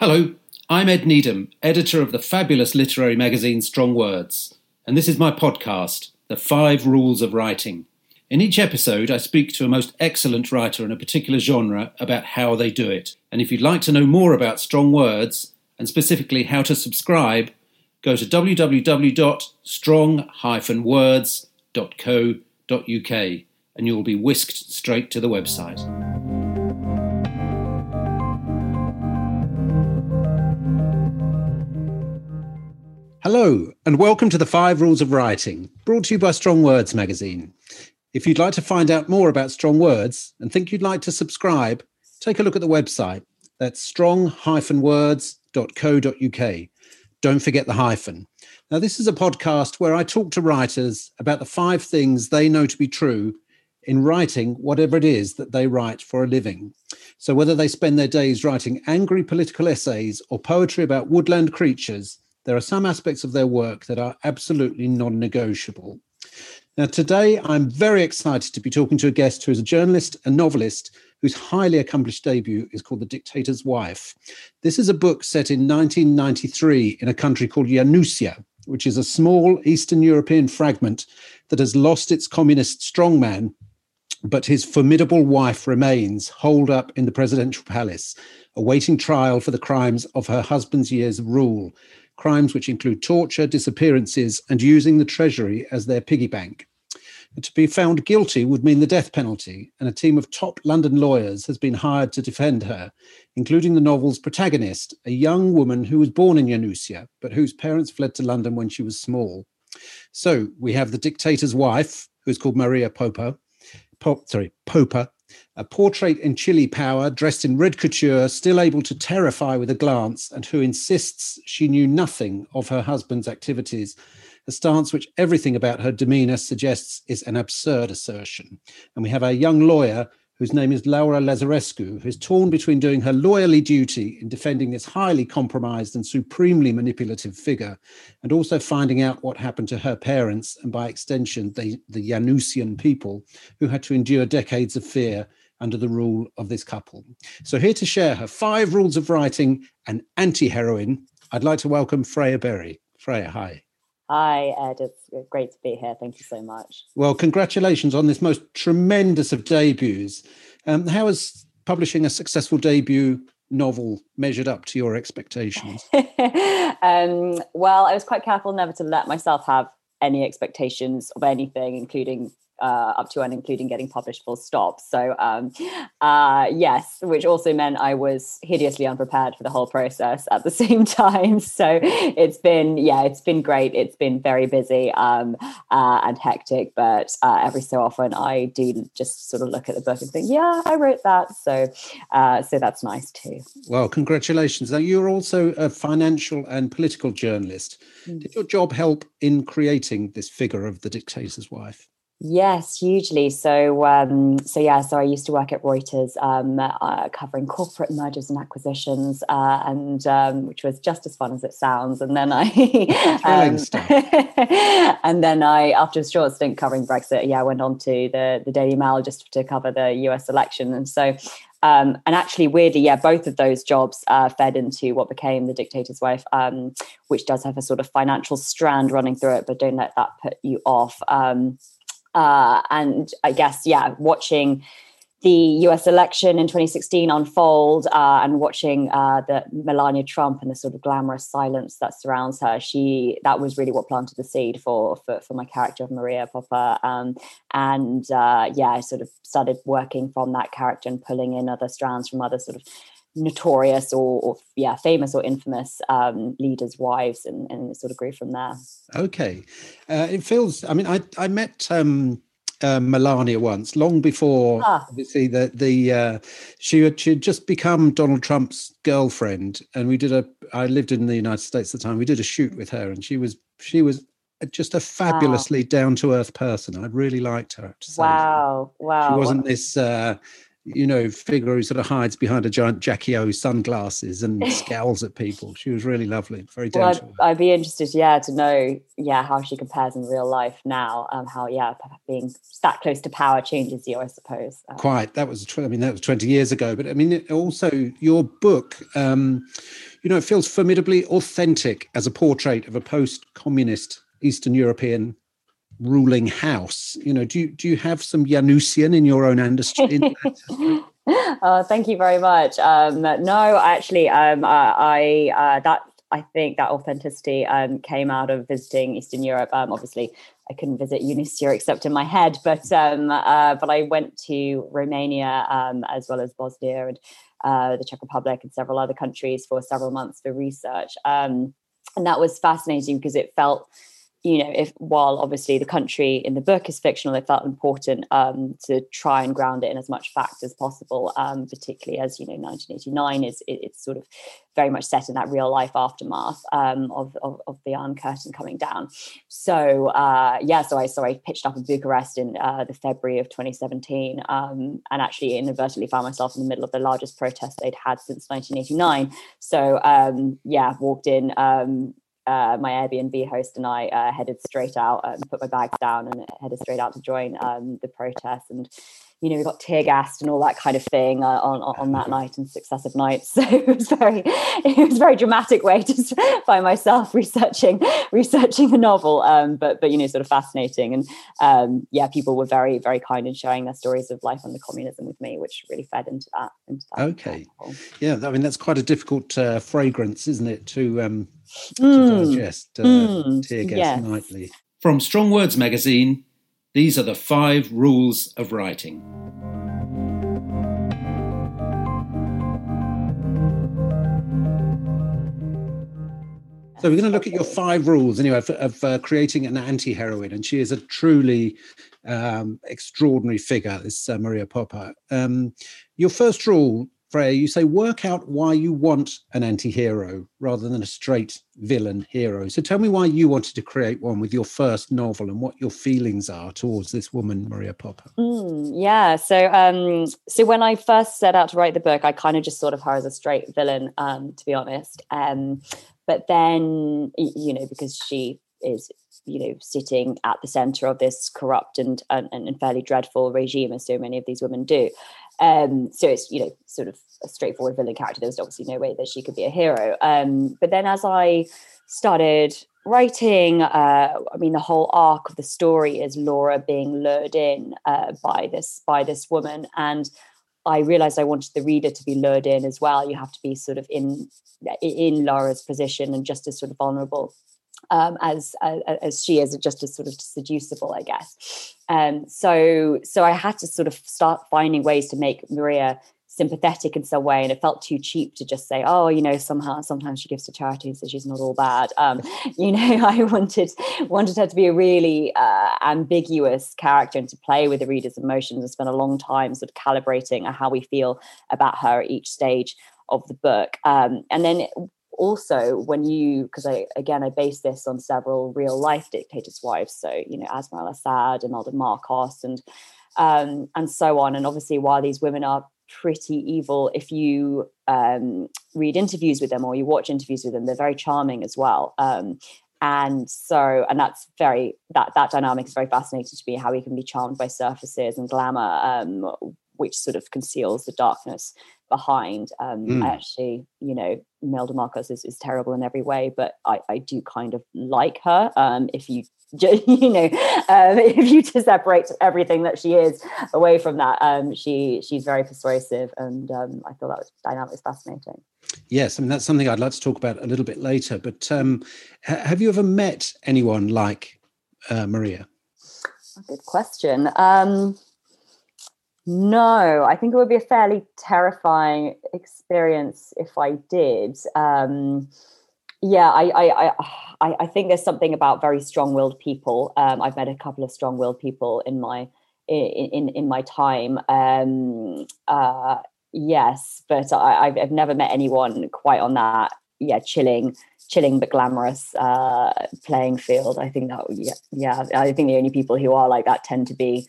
Hello, I'm Ed Needham, editor of the fabulous literary magazine Strong Words, and this is my podcast, The Five Rules of Writing. In each episode, I speak to a most excellent writer in a particular genre about how they do it. And if you'd like to know more about Strong Words, and specifically how to subscribe, go to www.strong-words.co.uk and you'll be whisked straight to the website. Hello, and welcome to the Five Rules of Writing, brought to you by Strong Words magazine. If you'd like to find out more about Strong Words and think you'd like to subscribe, take a look at the website. That's strong-words.co.uk. Don't forget the hyphen. Now, this is a podcast where I talk to writers about the five things they know to be true in writing whatever it is that they write for a living. So, whether they spend their days writing angry political essays or poetry about woodland creatures, there are some aspects of their work that are absolutely non negotiable. Now, today I'm very excited to be talking to a guest who is a journalist and novelist whose highly accomplished debut is called The Dictator's Wife. This is a book set in 1993 in a country called Yanusia, which is a small Eastern European fragment that has lost its communist strongman, but his formidable wife remains holed up in the presidential palace, awaiting trial for the crimes of her husband's years of rule crimes which include torture, disappearances, and using the Treasury as their piggy bank. to be found guilty would mean the death penalty, and a team of top London lawyers has been hired to defend her, including the novel's protagonist, a young woman who was born in Yanusia, but whose parents fled to London when she was small. So we have the dictator's wife, who is called Maria Popper, Pop, sorry, Popper, a portrait in chilly power, dressed in red couture, still able to terrify with a glance, and who insists she knew nothing of her husband's activities, a stance which everything about her demeanour suggests is an absurd assertion. And we have our young lawyer whose name is Laura Lazarescu, who's torn between doing her lawyerly duty in defending this highly compromised and supremely manipulative figure, and also finding out what happened to her parents and, by extension, the, the Yanusian people who had to endure decades of fear under the rule of this couple. So, here to share her five rules of writing and anti heroine, I'd like to welcome Freya Berry. Freya, hi. Hi, Ed. It's great to be here. Thank you so much. Well, congratulations on this most tremendous of debuts. Um, how has publishing a successful debut novel measured up to your expectations? um, well, I was quite careful never to let myself have any expectations of anything, including uh, up to and including getting published full stop. So um, uh, yes, which also meant I was hideously unprepared for the whole process at the same time. So it's been yeah, it's been great. It's been very busy um, uh, and hectic, but uh, every so often I do just sort of look at the book and think, yeah, I wrote that. So uh, so that's nice too. Well, congratulations. Now you're also a financial and political journalist. Mm. Did your job help in creating this figure of the dictator's wife? Yes, hugely. So, um, so yeah. So I used to work at Reuters, um, uh, covering corporate mergers and acquisitions, uh, and um, which was just as fun as it sounds. And then I, um, and then I, after a short stint covering Brexit, yeah, I went on to the the Daily Mail just to cover the U.S. election. And so, um, and actually, weirdly, yeah, both of those jobs uh, fed into what became The Dictator's Wife, um, which does have a sort of financial strand running through it, but don't let that put you off. Um, uh, and I guess, yeah, watching the US election in 2016 unfold uh, and watching uh, the Melania Trump and the sort of glamorous silence that surrounds her, she that was really what planted the seed for for, for my character of Maria Popper. Um, and uh, yeah, I sort of started working from that character and pulling in other strands from other sort of notorious or, or, yeah famous or infamous um, leaders wives and, and it sort of grew from there okay uh, it feels i mean i i met um uh, Melania once, long before ah. obviously the the uh, she had she had just become Donald Trump's girlfriend, and we did a. I lived in the United States at the time. We did a shoot with her, and she was she was just a fabulously wow. down to earth person. I really liked her. Wow, wow! She wasn't this uh, you know, figure who sort of hides behind a giant Jackie O sunglasses and scowls at people. She was really lovely, very down well, I'd, I'd, be interested, yeah, to know, yeah, how she compares in real life now. Um, how, yeah, being that close to power changes you, I suppose. Um, Quite. That was, I mean, that was twenty years ago. But I mean, also your book, um, you know, it feels formidably authentic as a portrait of a post-communist Eastern European ruling house. You know, do you do you have some Yanusian in your own industry? oh, thank you very much. Um, no, actually, um, I, I uh, that I think that authenticity um, came out of visiting Eastern Europe. Um, obviously, I couldn't visit Yanusia except in my head, but um, uh, but I went to Romania um, as well as Bosnia and uh, the Czech Republic and several other countries for several months for research. Um, and that was fascinating because it felt you know, if while obviously the country in the book is fictional, it felt important um, to try and ground it in as much fact as possible. Um, particularly as you know, 1989 is it, it's sort of very much set in that real life aftermath um, of, of, of the Iron Curtain coming down. So uh, yeah, so I so I pitched up in Bucharest in uh, the February of 2017, um, and actually inadvertently found myself in the middle of the largest protest they'd had since 1989. So um, yeah, walked in um, uh, my Airbnb host and I uh, headed straight out and put my bags down and headed straight out to join um, the protest. And you know, we got tear gassed and all that kind of thing uh, on on that night and successive nights. So it was very, it was a very dramatic way to find myself researching researching a novel. Um, but but you know, sort of fascinating. And um, yeah, people were very very kind in sharing their stories of life under communism with me, which really fed into that. Into that okay, yeah, I mean that's quite a difficult uh, fragrance, isn't it, to um, to mm. digest uh, mm. tear gas yes. nightly. From Strong Words magazine. These are the five rules of writing. So we're going to look at your five rules anyway of, of uh, creating an anti-heroine, and she is a truly um, extraordinary figure. This uh, Maria Popper. Um, your first rule Freya, you say work out why you want an anti-hero rather than a straight villain hero. So tell me why you wanted to create one with your first novel and what your feelings are towards this woman, Maria Popper. Mm, yeah. So um, so when I first set out to write the book, I kind of just sort of her as a straight villain, um, to be honest. Um, but then you know, because she is you know sitting at the center of this corrupt and, and and fairly dreadful regime as so many of these women do um, so it's you know sort of a straightforward villain character. There was obviously no way that she could be a hero. Um, but then as I started writing, uh, I mean, the whole arc of the story is Laura being lured in uh, by this by this woman, and I realized I wanted the reader to be lured in as well. You have to be sort of in in Laura's position and just as sort of vulnerable um, as, as, as she is, just as sort of seducible, I guess. Um, so so I had to sort of start finding ways to make Maria sympathetic in some way and it felt too cheap to just say oh you know somehow sometimes she gives to charity so she's not all bad um, you know i wanted wanted her to be a really uh, ambiguous character and to play with the reader's emotions and spend a long time sort of calibrating how we feel about her at each stage of the book um, and then also when you because i again i base this on several real life dictators wives so you know asma al-assad imelda marcos and um, and so on. And obviously while these women are pretty evil if you um, read interviews with them or you watch interviews with them they're very charming as well. Um, and so and that's very that that dynamic is very fascinating to me how we can be charmed by surfaces and glamour um, which sort of conceals the darkness behind. Um, mm. I actually, you know, Imelda Marcos is, is terrible in every way, but I, I do kind of like her. Um, if you, you know, um, if you to separate everything that she is away from that, um, she she's very persuasive, and um, I thought that was dynamic was fascinating. Yes, I mean that's something I'd like to talk about a little bit later. But um, have you ever met anyone like uh, Maria? Good question. Um, no, I think it would be a fairly terrifying experience if I did. Um, yeah, I, I, I, I think there's something about very strong-willed people. Um, I've met a couple of strong-willed people in my in in, in my time. Um, uh, yes, but I, I've never met anyone quite on that. Yeah, chilling, chilling but glamorous uh, playing field. I think that yeah, yeah. I think the only people who are like that tend to be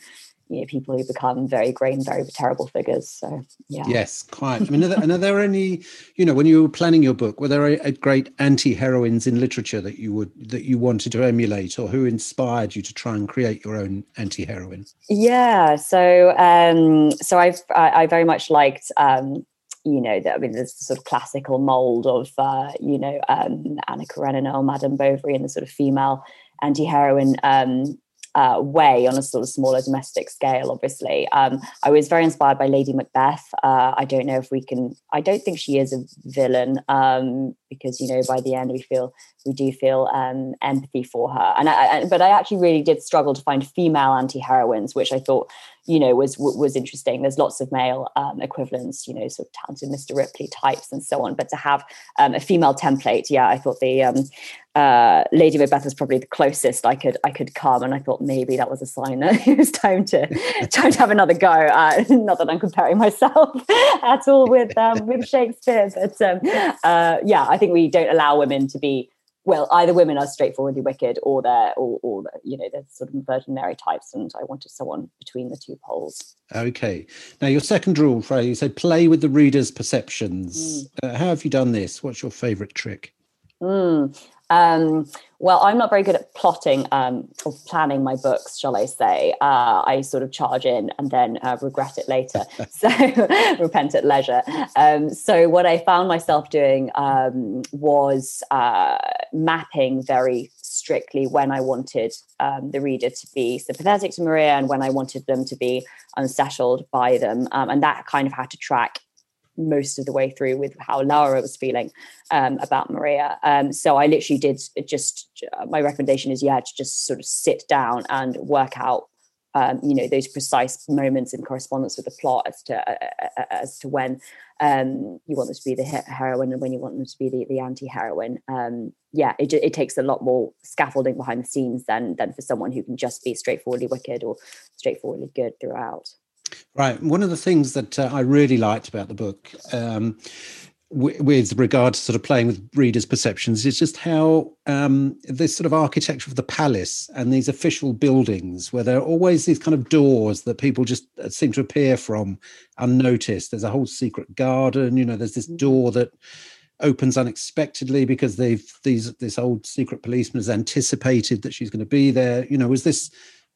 you know people who become very great and very terrible figures so yeah. Yes quite. I mean are there, and are there any you know when you were planning your book were there a, a great anti-heroines in literature that you would that you wanted to emulate or who inspired you to try and create your own anti-heroine? Yeah so um so i've i, I very much liked um you know, that I mean, there's the sort of classical mold of, uh, you know, um, Anna Karenina or Madame Bovary and the sort of female anti-heroine um, uh, way on a sort of smaller domestic scale, obviously. Um, I was very inspired by Lady Macbeth. Uh, I don't know if we can, I don't think she is a villain um, because, you know, by the end we feel, we do feel um, empathy for her. And I, I, but I actually really did struggle to find female anti heroines, which I thought you know was was interesting. There's lots of male um, equivalents you know sort of talented mr ripley types and so on. But to have um, a female template yeah i thought the um, uh, lady macbeth was probably the closest i could i could come. And i thought maybe that was a sign that it was time to time to have another go. Uh, not that i'm comparing myself at all with um, with shakespeare but um, uh, yeah i think we don't allow women to be well, either women are straightforwardly wicked, or they're, or, or you know, they're sort of Virgin Mary types, and I wanted someone between the two poles. Okay. Now, your second rule, Freya, you said play with the reader's perceptions. Mm. Uh, how have you done this? What's your favourite trick? Mm. Um, well, I'm not very good at plotting um, or planning my books, shall I say. Uh, I sort of charge in and then uh, regret it later. so, repent at leisure. Um, so, what I found myself doing um, was uh, mapping very strictly when I wanted um, the reader to be sympathetic to Maria and when I wanted them to be unsettled by them. Um, and that kind of had to track most of the way through with how Laura was feeling um, about Maria. Um, so I literally did just, my recommendation is, yeah, to just sort of sit down and work out, um, you know, those precise moments in correspondence with the plot as to, uh, as to when um, you want them to be the heroine and when you want them to be the, the anti-heroine. Um, yeah, it, it takes a lot more scaffolding behind the scenes than, than for someone who can just be straightforwardly wicked or straightforwardly good throughout. Right. One of the things that uh, I really liked about the book, um, w- with regard to sort of playing with readers' perceptions, is just how um, this sort of architecture of the palace and these official buildings, where there are always these kind of doors that people just uh, seem to appear from unnoticed. There's a whole secret garden. You know, there's this door that opens unexpectedly because they've these this old secret policeman has anticipated that she's going to be there you know was this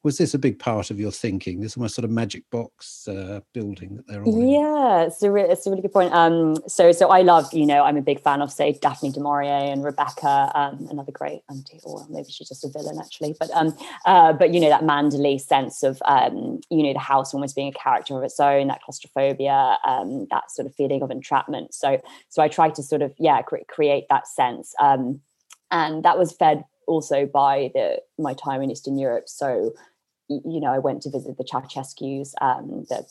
was this a big part of your thinking? This almost sort of magic box uh, building that they're all Yeah, it's a, re- it's a really good point. Um, so, so I love, you know, I'm a big fan of, say, Daphne du Maurier and Rebecca, um, another great auntie, or maybe she's just a villain actually. But, um, uh, but you know, that Manderley sense of, um, you know, the house almost being a character of its own, that claustrophobia, um, that sort of feeling of entrapment. So, so I try to sort of, yeah, cre- create that sense. Um, and that was fed also by the my time in Eastern Europe. So you know, I went to visit the Ceausescu's, um, the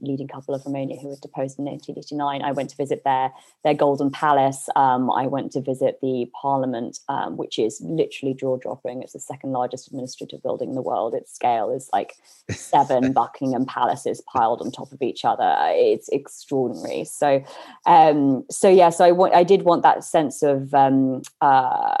leading couple of Romania who were deposed in 1989. I went to visit their their Golden Palace. Um, I went to visit the Parliament, um, which is literally jaw dropping. It's the second largest administrative building in the world. Its scale is like seven Buckingham Palaces piled on top of each other. It's extraordinary. So, um, so yeah. So I want. I did want that sense of. Um, uh,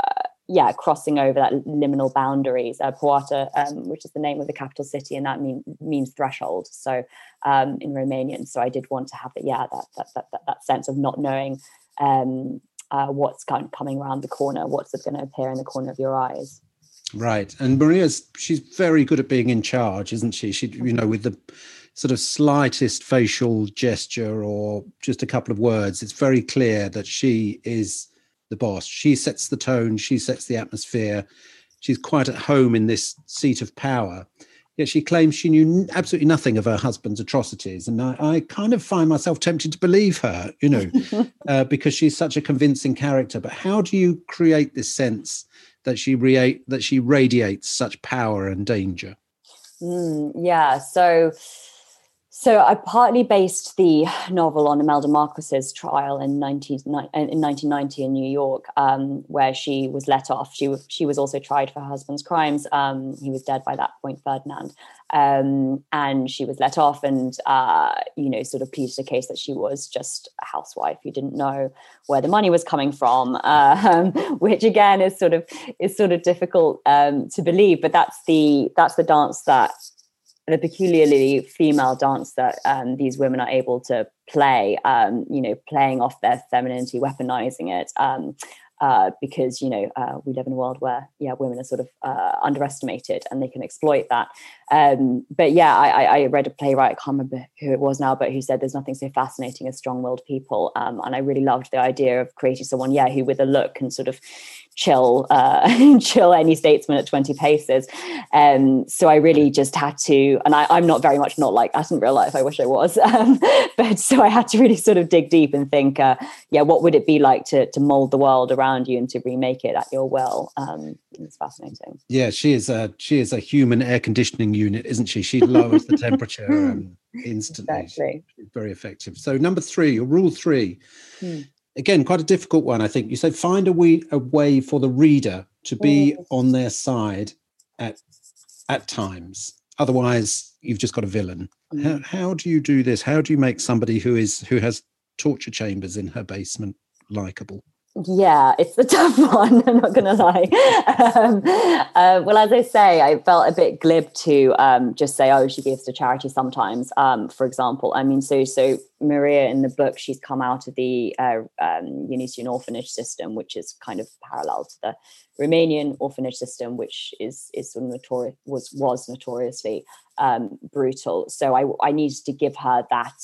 yeah, crossing over that liminal boundaries. Uh, Poarta, um, which is the name of the capital city, and that mean, means threshold. So um, in Romanian, so I did want to have that, yeah, that that that, that, that sense of not knowing um, uh, what's kind of coming around the corner, what's going to appear in the corner of your eyes. Right, and Maria's she's very good at being in charge, isn't she? She, you know, with the sort of slightest facial gesture or just a couple of words, it's very clear that she is the boss. She sets the tone, she sets the atmosphere. She's quite at home in this seat of power. Yet she claims she knew absolutely nothing of her husband's atrocities. And I, I kind of find myself tempted to believe her, you know, uh, because she's such a convincing character. But how do you create this sense that she, rea- that she radiates such power and danger? Mm, yeah. So so I partly based the novel on Imelda Marcos's trial in, 19, in 1990 in New York, um, where she was let off. She, was, she was also tried for her husband's crimes. Um, he was dead by that point, Ferdinand. Um, and she was let off and, uh, you know, sort of pleaded a case that she was just a housewife who didn't know where the money was coming from, um, which again is sort of is sort of difficult um, to believe. But that's the that's the dance that the peculiarly female dance that um, these women are able to play, um, you know, playing off their femininity, weaponizing it. Um, uh, because you know uh, we live in a world where yeah women are sort of uh, underestimated and they can exploit that um, but yeah I, I, read a playwright i can't remember who it was now but who said there's nothing so fascinating as strong-willed people um, and i really loved the idea of creating someone yeah who with a look can sort of chill uh, chill any statesman at 20 paces. Um, so i really just had to and I, am not very much not like that in real life i wish i was um, but so i had to really sort of dig deep and think uh, yeah what would it be like to to mold the world around you and to remake it at your will? Um, it's fascinating. Yeah she is a she is a human air conditioning unit isn't she? She lowers the temperature um, instantly. Exactly. very effective. So number three rule three. Hmm again quite a difficult one i think. You say find a way a way for the reader to be mm. on their side at at times. Otherwise you've just got a villain. Mm. how, how do you do this? How do you make somebody who is who has torture chambers in her basement likable yeah, it's the tough one. I'm not going to lie. Um, uh, well, as I say, I felt a bit glib to um, just say, "Oh, she gives to charity sometimes." Um, for example, I mean, so so Maria in the book, she's come out of the uh, um, Yanusian orphanage system, which is kind of parallel to the Romanian orphanage system, which is is sort of notorious was was notoriously um, brutal. So I I needed to give her that.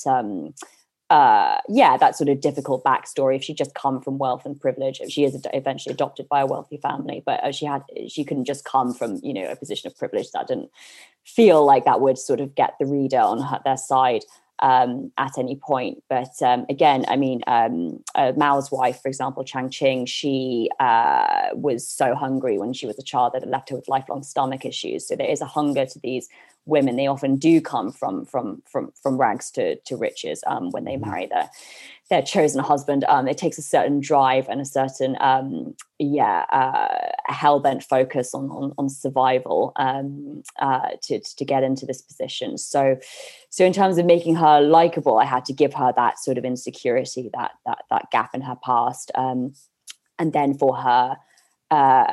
Uh, yeah, that sort of difficult backstory. If she just come from wealth and privilege, if she is eventually adopted by a wealthy family, but uh, she had she couldn't just come from you know a position of privilege. That didn't feel like that would sort of get the reader on her, their side um, at any point. But um, again, I mean, um, uh, Mao's wife, for example, Jiang Qing, she uh, was so hungry when she was a child that it left her with lifelong stomach issues. So there is a hunger to these women they often do come from from from from rags to to riches um, when they mm-hmm. marry their their chosen husband um, it takes a certain drive and a certain um, yeah uh, hell bent focus on, on, on survival um, uh, to to get into this position so so in terms of making her likable i had to give her that sort of insecurity that that that gap in her past um, and then for her uh,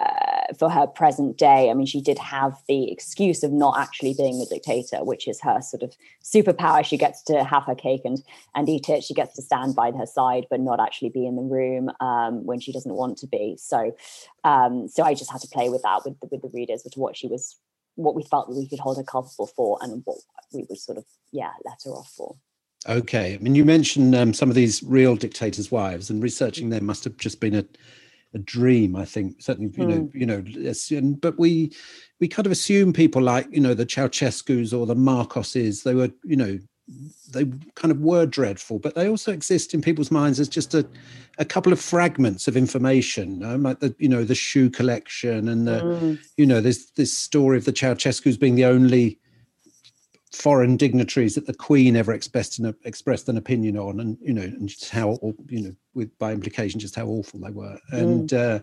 for her present day. I mean, she did have the excuse of not actually being a dictator, which is her sort of superpower. She gets to have her cake and and eat it. She gets to stand by her side, but not actually be in the room um, when she doesn't want to be. So, um, so I just had to play with that with the, with the readers, with what she was, what we felt that we could hold her culpable for, and what we would sort of yeah let her off for. Okay, I mean, you mentioned um, some of these real dictators' wives, and researching them must have just been a a dream i think certainly you know mm. you know but we we kind of assume people like you know the ceausescus or the marcoses they were you know they kind of were dreadful but they also exist in people's minds as just a, a couple of fragments of information um, like the you know the shoe collection and the mm. you know there's this story of the ceausescus being the only foreign dignitaries that the Queen ever expressed an, expressed an opinion on, and you know, and just how you know, with by implication, just how awful they were. Mm. And uh,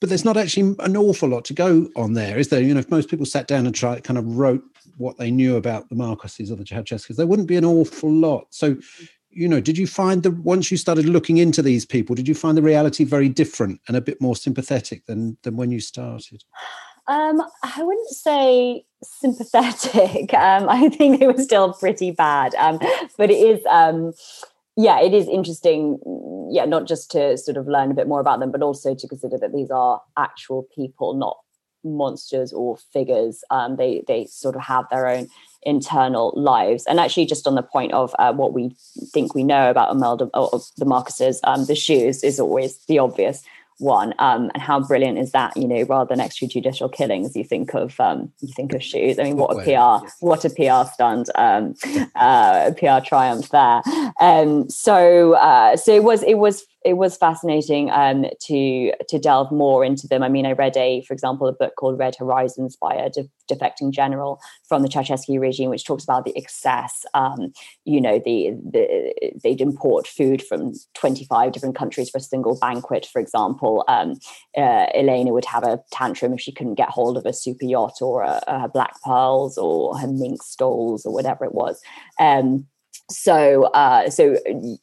but there's not actually an awful lot to go on there, is there? You know, if most people sat down and tried, kind of wrote what they knew about the Marcoses or the Ceausescus, there wouldn't be an awful lot. So. You know, did you find the once you started looking into these people, did you find the reality very different and a bit more sympathetic than than when you started? Um, I wouldn't say sympathetic. Um, I think it was still pretty bad. Um, but it is, um, yeah, it is interesting. Yeah, not just to sort of learn a bit more about them, but also to consider that these are actual people, not monsters or figures. Um, they they sort of have their own internal lives. And actually, just on the point of uh, what we think we know about Imelda, or the Marcoses, um, the shoes is always the obvious one um, and how brilliant is that you know rather than extrajudicial killings you think of um, you think of shoes. I mean what a pr what a pr stunt um, uh, pr triumph there. Um, so uh, so it was it was it was fascinating um, to to delve more into them. I mean, I read a, for example, a book called Red Horizons by a de- defecting general from the Ceausescu regime, which talks about the excess. Um, you know, the, the they'd import food from twenty five different countries for a single banquet. For example, um, uh, Elena would have a tantrum if she couldn't get hold of a super yacht or a, a black pearls or her mink stoles or whatever it was. Um, so uh, so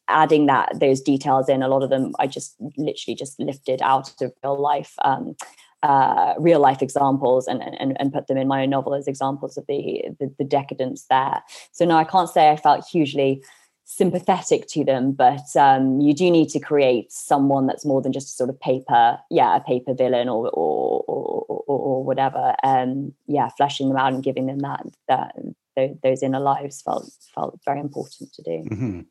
adding that those details in a lot of them i just literally just lifted out of real life um, uh, real life examples and, and and put them in my own novel as examples of the, the, the decadence there so no i can't say i felt hugely sympathetic to them, but um, you do need to create someone that's more than just a sort of paper, yeah, a paper villain or or or, or, or whatever. Um, yeah, fleshing them out and giving them that that those inner lives felt felt very important to do. Mm-hmm.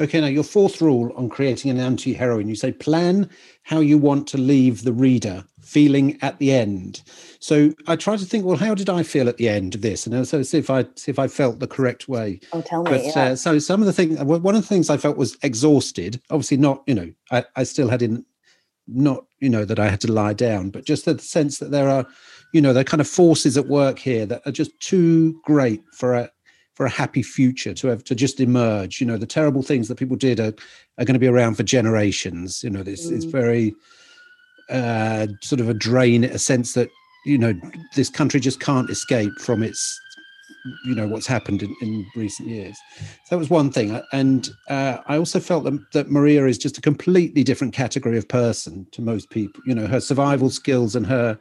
Okay, now your fourth rule on creating an anti-heroine, you say plan how you want to leave the reader feeling at the end. So I try to think, well, how did I feel at the end of this? And so see if I see if I felt the correct way. Oh, tell me. But yeah. uh, so some of the things, one of the things I felt was exhausted. Obviously, not you know, I, I still had in not you know that I had to lie down, but just the sense that there are, you know, the kind of forces at work here that are just too great for a for a happy future to have to just emerge. You know, the terrible things that people did are are going to be around for generations. You know, this mm. it's very uh, sort of a drain, a sense that you know this country just can't escape from its you know what's happened in, in recent years so that was one thing and uh, i also felt that, that maria is just a completely different category of person to most people you know her survival skills and her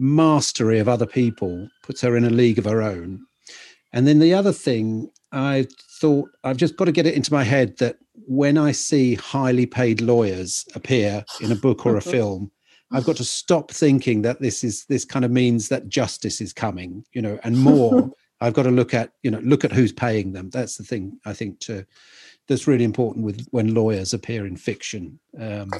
mastery of other people puts her in a league of her own and then the other thing i thought i've just got to get it into my head that when i see highly paid lawyers appear in a book or a film I've got to stop thinking that this is this kind of means that justice is coming, you know, and more I've got to look at you know look at who's paying them. That's the thing I think to that's really important with when lawyers appear in fiction. Um,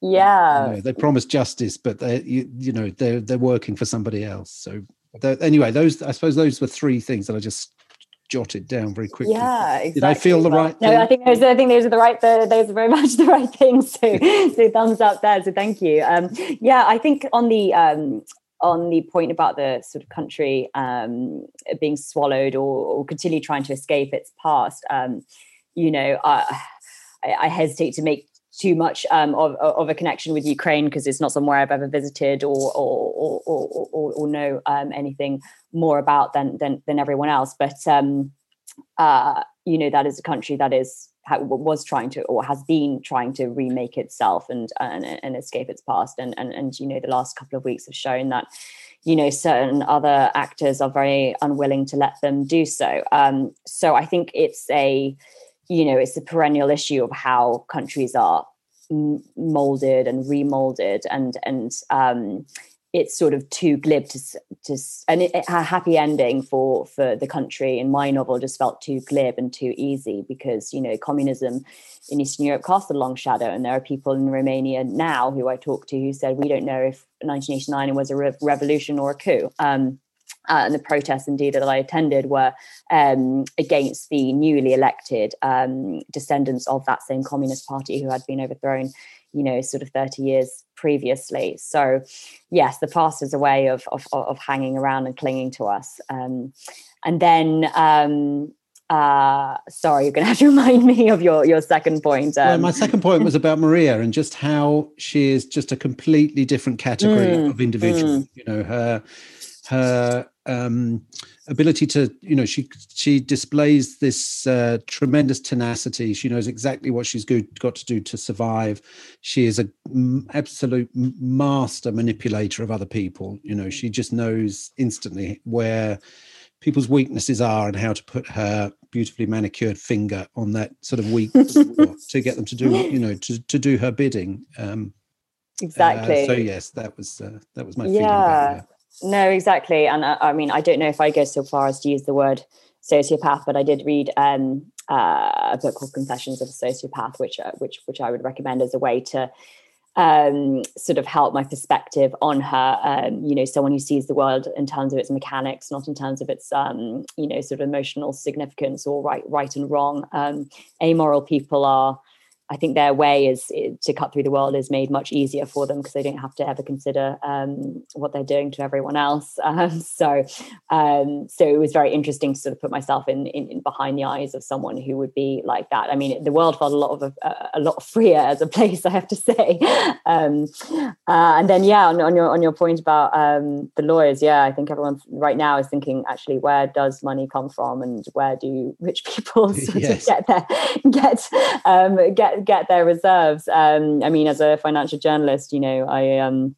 yeah, you know, they promise justice, but they you, you know they're they're working for somebody else. So anyway, those I suppose those were three things that I just jotted down very quickly. Yeah, exactly. Did I feel the right? No, thing? I think those. I think those are the right. The, those are very much the right things. So, so thumbs up there. So thank you. Um, yeah, I think on the um, on the point about the sort of country um, being swallowed or, or, continue trying to escape its past, um, you know, I, I, hesitate to make too much um, of, of a connection with Ukraine because it's not somewhere I've ever visited or or or, or, or know um, anything more about than than, than everyone else. But um, uh, you know, that is a country that is was trying to or has been trying to remake itself and and, and escape its past and, and and you know the last couple of weeks have shown that you know certain other actors are very unwilling to let them do so um, so i think it's a you know it's a perennial issue of how countries are molded and remolded and and um, it's sort of too glib to to and it, a happy ending for for the country in my novel just felt too glib and too easy because you know communism in Eastern Europe cast a long shadow and there are people in Romania now who I talked to who said we don't know if 1989 was a re- revolution or a coup. Um, uh, and the protests indeed that I attended were um, against the newly elected um, descendants of that same communist party who had been overthrown you know sort of 30 years previously so yes the past is a way of of, of hanging around and clinging to us um, and then um, uh, sorry, you're going to have to remind me of your your second point. Um, well, my second point was about Maria and just how she is just a completely different category mm, of individual. Mm. You know, her her um, ability to, you know, she she displays this uh, tremendous tenacity. She knows exactly what she's good, got to do to survive. She is an absolute master manipulator of other people. You know, she just knows instantly where people's weaknesses are and how to put her beautifully manicured finger on that sort of weak to get them to do, you know, to to do her bidding. Um, exactly. Uh, so yes, that was uh, that was my yeah. No, exactly. And I, I, mean, I don't know if I go so far as to use the word sociopath, but I did read um, uh, a book called Confessions of a Sociopath, which uh, which which I would recommend as a way to um, sort of help my perspective on her. Um, you know, someone who sees the world in terms of its mechanics, not in terms of its um, you know sort of emotional significance or right right and wrong. Um, amoral people are I think their way is to cut through the world is made much easier for them because they don't have to ever consider um, what they're doing to everyone else. Um, so, um, so it was very interesting to sort of put myself in, in, in, behind the eyes of someone who would be like that. I mean, the world felt a lot of a, a lot freer as a place, I have to say. Um, uh, and then, yeah, on, on, your on your point about um, the lawyers, yeah, I think everyone right now is thinking actually, where does money come from, and where do rich people sort yes. of get their get um, get their reserves. Um, I mean, as a financial journalist, you know, I um,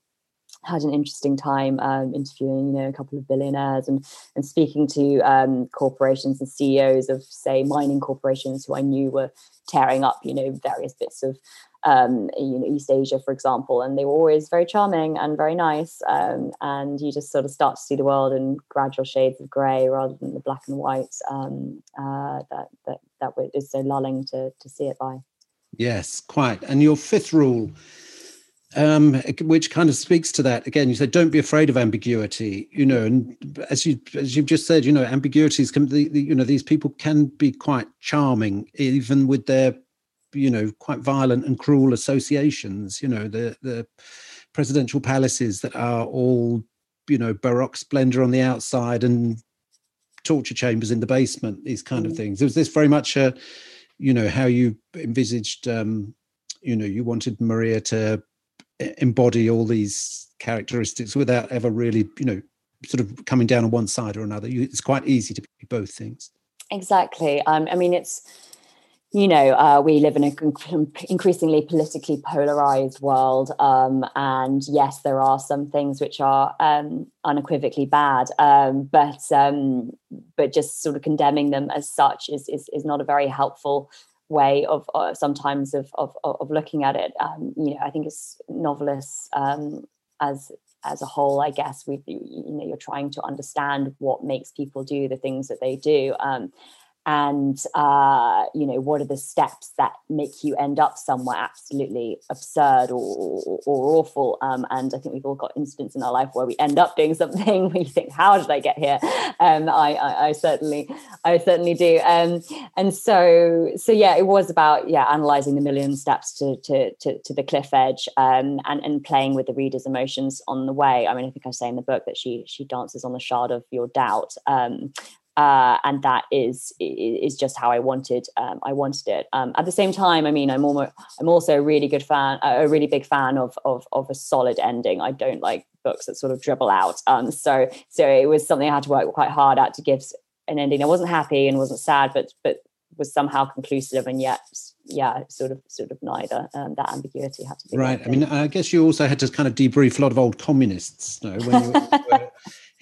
had an interesting time um, interviewing, you know, a couple of billionaires and and speaking to um, corporations and CEOs of, say, mining corporations who I knew were tearing up, you know, various bits of um, you know, East Asia, for example, and they were always very charming and very nice. Um, and you just sort of start to see the world in gradual shades of grey rather than the black and white um, uh, that that that is so lulling to to see it by. Yes, quite. And your fifth rule, um, which kind of speaks to that again, you said don't be afraid of ambiguity. You know, and as you as you've just said, you know, ambiguities can the, the you know these people can be quite charming even with their you know quite violent and cruel associations you know the the presidential palaces that are all you know baroque splendor on the outside and torture chambers in the basement these kind mm. of things It was this very much a you know how you envisaged um you know you wanted maria to embody all these characteristics without ever really you know sort of coming down on one side or another. It's quite easy to be both things. Exactly. Um, i mean it's you know, uh, we live in an increasingly politically polarized world. Um, and yes, there are some things which are um, unequivocally bad, um, but um, but just sort of condemning them as such is is, is not a very helpful way of uh, sometimes of, of, of looking at it. Um, you know, I think as novelists um, as as a whole, I guess we you know you're trying to understand what makes people do the things that they do and uh, you know what are the steps that make you end up somewhere absolutely absurd or, or, or awful? Um, and i think we've all got incidents in our life where we end up doing something. Where you think how did i get here? Um, I, I, I, certainly i certainly do. Um, and so so yeah it was about yeah analyzing the million steps to to to, to the cliff edge um, and and playing with the reader's emotions on the way. I mean i think i say in the book that she she dances on the shard of your doubt. Um, uh, and that is is just how I wanted um, I wanted it. Um, at the same time, I mean, I'm almost I'm also a really good fan, a really big fan of of of a solid ending. I don't like books that sort of dribble out. Um, so so it was something I had to work quite hard at to give an ending. I wasn't happy and wasn't sad, but but was somehow conclusive and yet yeah sort of sort of neither um, that ambiguity had to be right i mean i guess you also had to kind of debrief a lot of old communists you know, when you were,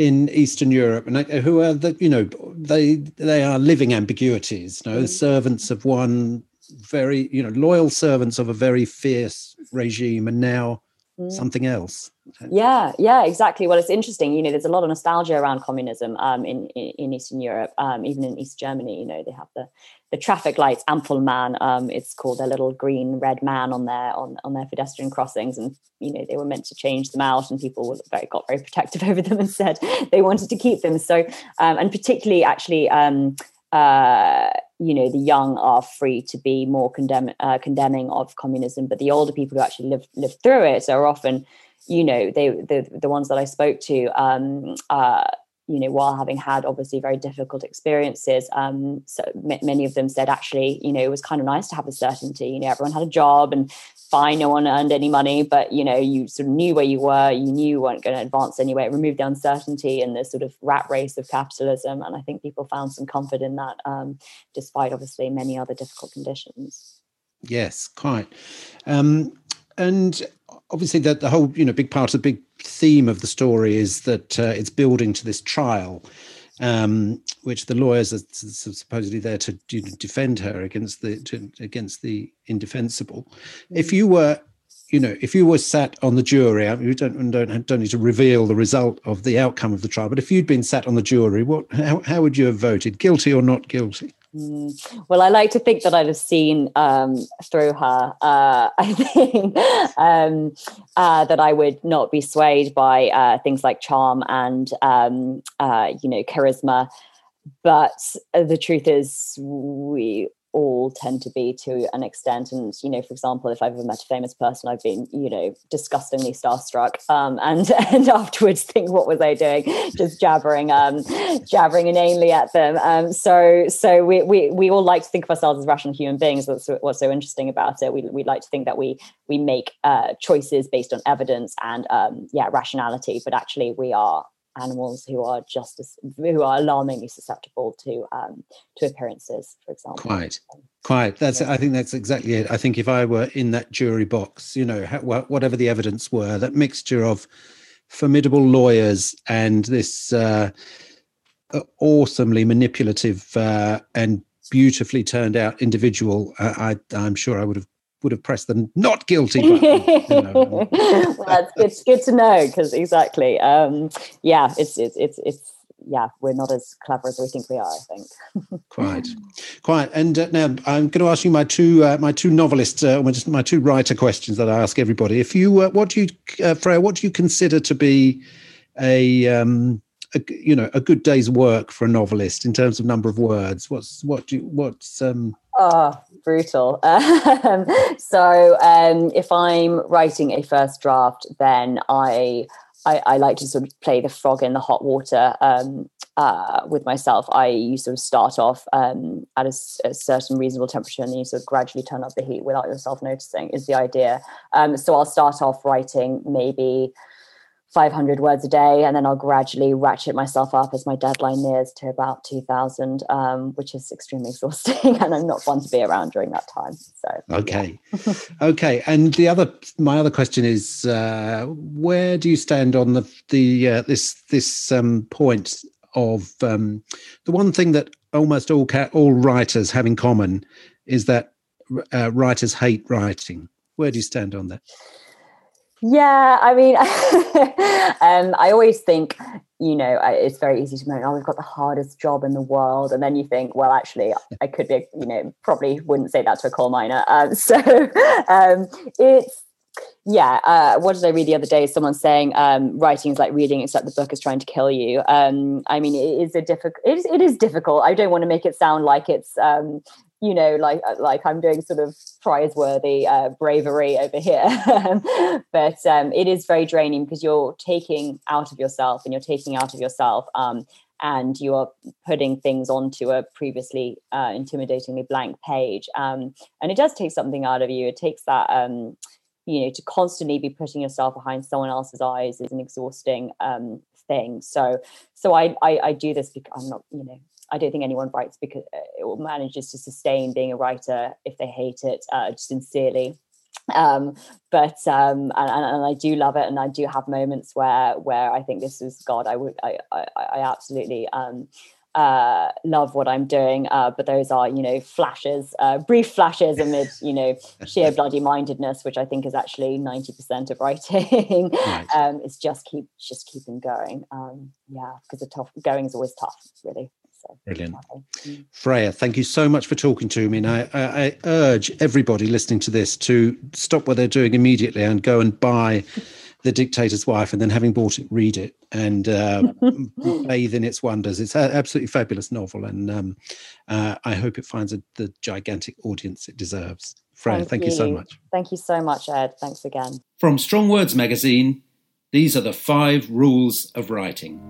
in Eastern Europe, and uh, who are the you know they they are living ambiguities. You know, mm. servants of one very you know loyal servants of a very fierce regime, and now mm. something else. Yeah, yeah, exactly. Well, it's interesting. You know, there's a lot of nostalgia around communism um, in, in, in Eastern Europe, um, even in East Germany. You know, they have the the traffic lights, Ampelmann. Um, it's called their little green red man on their on on their pedestrian crossings, and you know they were meant to change them out, and people were very got very protective over them and said they wanted to keep them. So, um, and particularly actually. Um, uh, you know the young are free to be more condemn, uh, condemning of communism, but the older people who actually live live through it are often, you know, they the the ones that I spoke to, um, uh, you know, while having had obviously very difficult experiences, um, so m- many of them said actually, you know, it was kind of nice to have a certainty. You know, everyone had a job and fine, no one earned any money, but you know, you sort of knew where you were, you knew you weren't going to advance anyway. It removed the uncertainty and the sort of rat race of capitalism. And I think people found some comfort in that, um, despite obviously many other difficult conditions. Yes, quite. Um, and obviously, that the whole, you know, big part of the big theme of the story is that uh, it's building to this trial um, which the lawyers are supposedly there to defend her against the to, against the indefensible. If mm. you were, you know, if you were sat on the jury, I mean, you don't don't don't need to reveal the result of the outcome of the trial, but if you'd been sat on the jury, what how, how would you have voted, guilty or not guilty? Mm. Well, I like to think that I'd have seen um, through her. Uh, I think um, uh, that I would not be swayed by uh, things like charm and um, uh, you know charisma. But the truth is, we all tend to be to an extent. And you know for example if i've ever met a famous person i've been you know disgustingly starstruck um, and and afterwards think what was i doing? Just jabbering um jabbering inanely at them. Um, so so we, we we all like to think of ourselves as rational human beings. That's what's so interesting about it. We, we like to think that we we make uh, choices based on evidence and um, yeah rationality but actually we are animals who are just as who are alarmingly susceptible to um, to appearances, for example. Quite, quite. That's yeah. I think that's exactly it. I think if I were in that jury box, you know, whatever the evidence were, that mixture of formidable lawyers and this uh, awesomely manipulative uh, and beautifully turned out individual, i I, am sure I would have would have pressed the not guilty button. you know. well, that's good, good to know because exactly, um, yeah, it's it's it's it's yeah, we're not as clever as we think we are. I think. quite, quite. And uh, now I'm going to ask you my two uh, my two novelist, uh, my two writer questions that I ask everybody. If you, uh, what do you, uh, Freya, what do you consider to be a, um, a, you know, a good day's work for a novelist in terms of number of words? What's what do you, what's um. Oh, brutal. Um, so um, if I'm writing a first draft, then I I, I, like to sort of play the frog in the hot water um, uh, with myself. I you sort of start off um, at a, a, certain reasonable temperature and then you sort of gradually turn up the heat without yourself noticing is the idea. Um, so I'll start off writing maybe 500 words a day and then i'll gradually ratchet myself up as my deadline nears to about 2000 um, which is extremely exhausting and i'm not fun to be around during that time so okay. Okay and the other my other question is uh, where do you stand on the the uh, this this um, point of um, the one thing that almost all ca- all writers have in common is that uh, writers hate writing. Where do you stand on that yeah, I mean, um, I always think, you know, it's very easy to moan, oh, we've got the hardest job in the world. And then you think, well, actually, I could be, you know, probably wouldn't say that to a coal miner. Um, so um, it's, yeah, uh, what did I read the other day? Someone saying um, writing is like reading, except the book is trying to kill you. Um, I mean, it is a difficult. It is, it is difficult. I don't want to make it sound like it's um, you know, like uh, like I'm doing sort of prizeworthy uh, bravery over here, but um, it is very draining because you're taking out of yourself and you're taking out of yourself, um, and you are putting things onto a previously uh, intimidatingly blank page, um, and it does take something out of you. It takes that. Um, you know, to constantly be putting yourself behind someone else's eyes is an exhausting um, thing. So, so I, I, I do this because I'm not, you know, I don't think anyone writes because uh, it manages to sustain being a writer if they hate it uh, sincerely. Um, but um, and, and, I do love it, and I do have moments where where I think this is God. I would I I, I absolutely um, uh, love what I'm doing, uh, but those are you know flashes, uh, brief flashes amid you know sheer bloody mindedness, which I think is actually ninety percent of writing. Right. um, it's just keep just keeping going. Um, yeah, because the tough going is always tough, really. So, Brilliant. Mm. Freya, thank you so much for talking to me. And I, I, I, urge everybody listening to this to stop what they're doing immediately and go and buy The Dictator's Wife and then having bought it, read it and uh, bathe in its wonders. It's an absolutely fabulous novel. And um, uh, I hope it finds a, the gigantic audience it deserves. Freya, thank, thank you. you so much. Thank you so much, Ed. Thanks again. From Strong Words magazine, these are the five rules of writing.